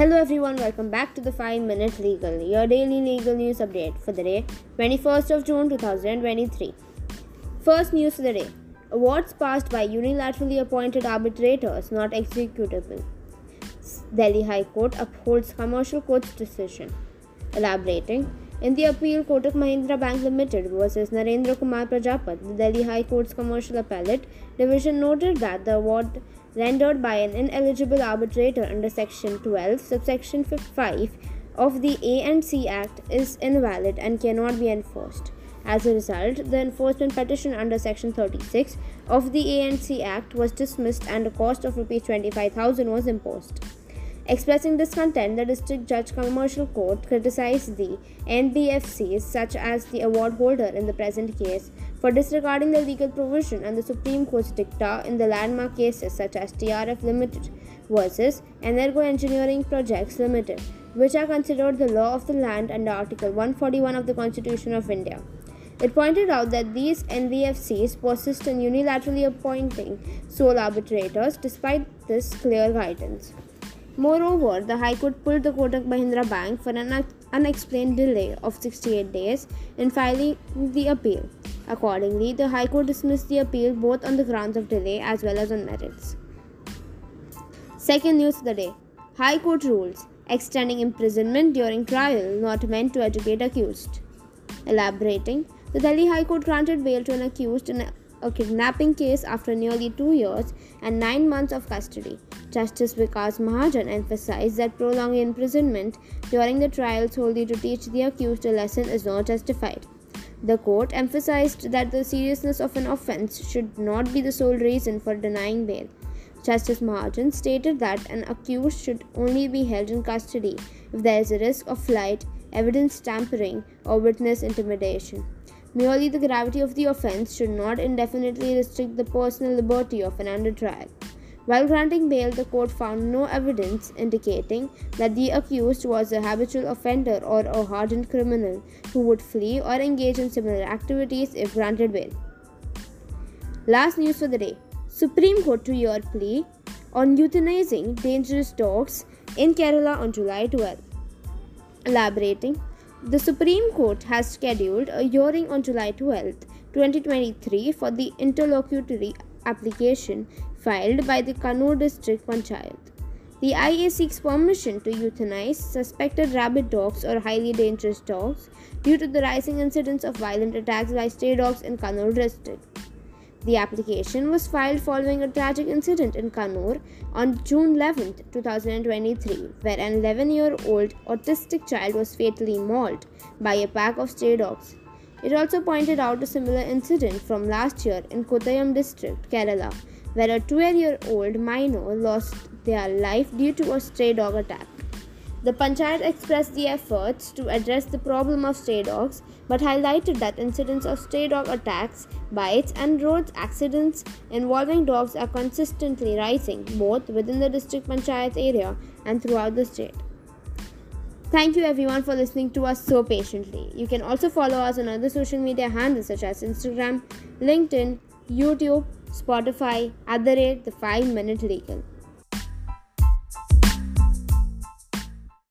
Hello everyone, welcome back to the 5 Minute Legal, your daily legal news update for the day 21st of June 2023. First news of the day Awards passed by unilaterally appointed arbitrators not executable. Delhi High Court upholds commercial court's decision. Elaborating, in the appeal, Kotak Mahindra Bank Limited versus Narendra Kumar Prajapat, the Delhi High Court's Commercial Appellate Division noted that the award rendered by an ineligible arbitrator under Section 12, subsection 5 of the A&C Act is invalid and cannot be enforced. As a result, the enforcement petition under Section 36 of the A&C Act was dismissed and a cost of Rs 25,000 was imposed. Expressing discontent, the District Judge Commercial Court criticized the NBFCs, such as the award holder in the present case, for disregarding the legal provision and the Supreme Court's dicta in the landmark cases such as TRF Limited versus Energo Engineering Projects Limited, which are considered the law of the land under Article 141 of the Constitution of India. It pointed out that these NBFCs persist in unilaterally appointing sole arbitrators despite this clear guidance. Moreover, the High Court pulled the Kotak Mahindra Bank for an unexplained delay of 68 days in filing the appeal. Accordingly, the High Court dismissed the appeal both on the grounds of delay as well as on merits. Second news of the day High Court rules extending imprisonment during trial not meant to educate accused. Elaborating, the Delhi High Court granted bail to an accused in a kidnapping case after nearly two years and nine months of custody. Justice Vikas Mahajan emphasized that prolonged imprisonment during the trial solely to teach the accused a lesson is not justified. The court emphasized that the seriousness of an offense should not be the sole reason for denying bail. Justice Mahajan stated that an accused should only be held in custody if there is a risk of flight, evidence tampering, or witness intimidation. Merely the gravity of the offense should not indefinitely restrict the personal liberty of an under trial. While granting bail, the court found no evidence indicating that the accused was a habitual offender or a hardened criminal who would flee or engage in similar activities if granted bail. Last news for the day Supreme Court to hear plea on euthanizing dangerous dogs in Kerala on July 12. Elaborating, the Supreme Court has scheduled a hearing on July 12, 2023 for the interlocutory application filed by the Kannur District Panchayat. The IA seeks permission to euthanize suspected rabid dogs or highly dangerous dogs due to the rising incidence of violent attacks by stray dogs in Kannur district. The application was filed following a tragic incident in Kannur on June 11, 2023, where an 11 year old autistic child was fatally mauled by a pack of stray dogs. It also pointed out a similar incident from last year in Kottayam district, Kerala, where a 12 year old minor lost their life due to a stray dog attack. The Panchayat expressed the efforts to address the problem of stray dogs but highlighted that incidents of stray dog attacks, bites, and road accidents involving dogs are consistently rising both within the district Panchayat area and throughout the state. Thank you everyone for listening to us so patiently. You can also follow us on other social media handles such as Instagram, LinkedIn, YouTube, Spotify, at the rate the 5 Minute Legal.